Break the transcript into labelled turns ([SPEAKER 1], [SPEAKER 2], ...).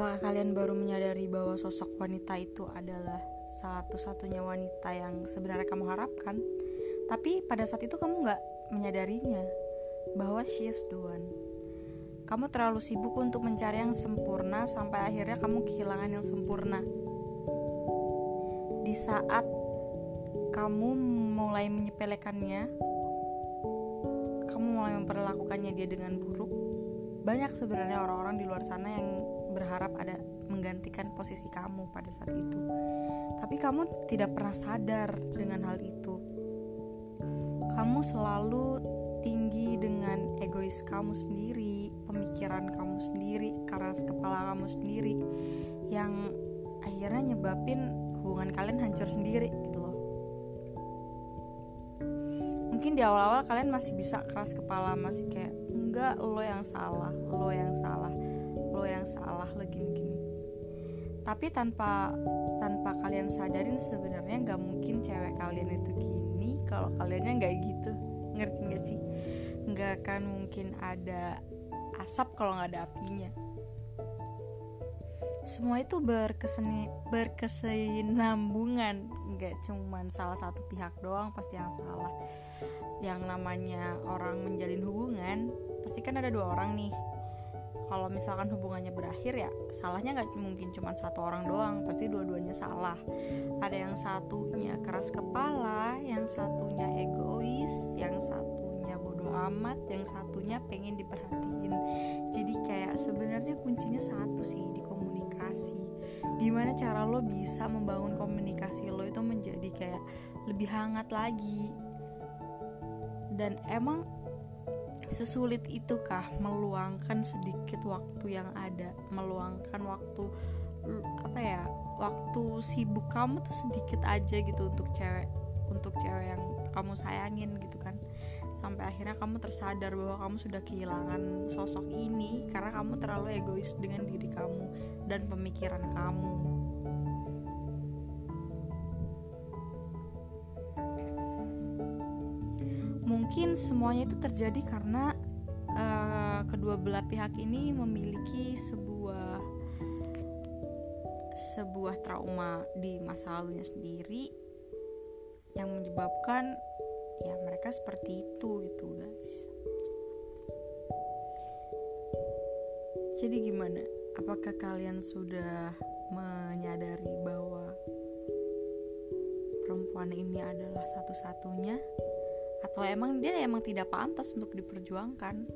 [SPEAKER 1] kalian baru menyadari bahwa sosok wanita itu adalah satu-satunya wanita yang sebenarnya kamu harapkan, tapi pada saat itu kamu nggak menyadarinya bahwa she is the one. Kamu terlalu sibuk untuk mencari yang sempurna sampai akhirnya kamu kehilangan yang sempurna. Di saat kamu mulai menyepelekannya, kamu mulai memperlakukannya dia dengan buruk, banyak sebenarnya orang-orang di luar sana yang berharap ada menggantikan posisi kamu pada saat itu. Tapi kamu tidak pernah sadar dengan hal itu. Kamu selalu tinggi dengan egois kamu sendiri, pemikiran kamu sendiri, keras kepala kamu sendiri yang akhirnya nyebabin hubungan kalian hancur sendiri gitu loh. Mungkin di awal-awal kalian masih bisa keras kepala, masih kayak enggak lo yang salah, lo yang salah lo yang salah lo gini gini tapi tanpa tanpa kalian sadarin sebenarnya nggak mungkin cewek kalian itu gini kalau kaliannya nggak gitu. Ngerti nggak sih? Nggak akan mungkin ada asap kalau nggak ada apinya. Semua itu berkeseni berkesinambungan. Nggak cuman salah satu pihak doang pasti yang salah. Yang namanya orang menjalin hubungan pasti kan ada dua orang nih kalau misalkan hubungannya berakhir ya salahnya nggak mungkin cuma satu orang doang pasti dua-duanya salah. Ada yang satunya keras kepala yang satunya egois yang satunya bodoh amat yang satunya pengen diperhatiin. Jadi kayak sebenarnya kuncinya satu sih di komunikasi. Gimana cara lo bisa membangun komunikasi lo itu menjadi kayak lebih hangat lagi? Dan emang Sesulit itukah meluangkan sedikit waktu yang ada, meluangkan waktu apa ya, waktu sibuk kamu tuh sedikit aja gitu untuk cewek, untuk cewek yang kamu sayangin gitu kan. Sampai akhirnya kamu tersadar bahwa kamu sudah kehilangan sosok ini karena kamu terlalu egois dengan diri kamu dan pemikiran kamu. Mungkin semuanya itu terjadi karena uh, kedua belah pihak ini memiliki sebuah sebuah trauma di masa lalunya sendiri yang menyebabkan ya mereka seperti itu gitu guys. Jadi gimana? Apakah kalian sudah menyadari bahwa perempuan ini adalah satu-satunya atau emang dia emang tidak pantas untuk diperjuangkan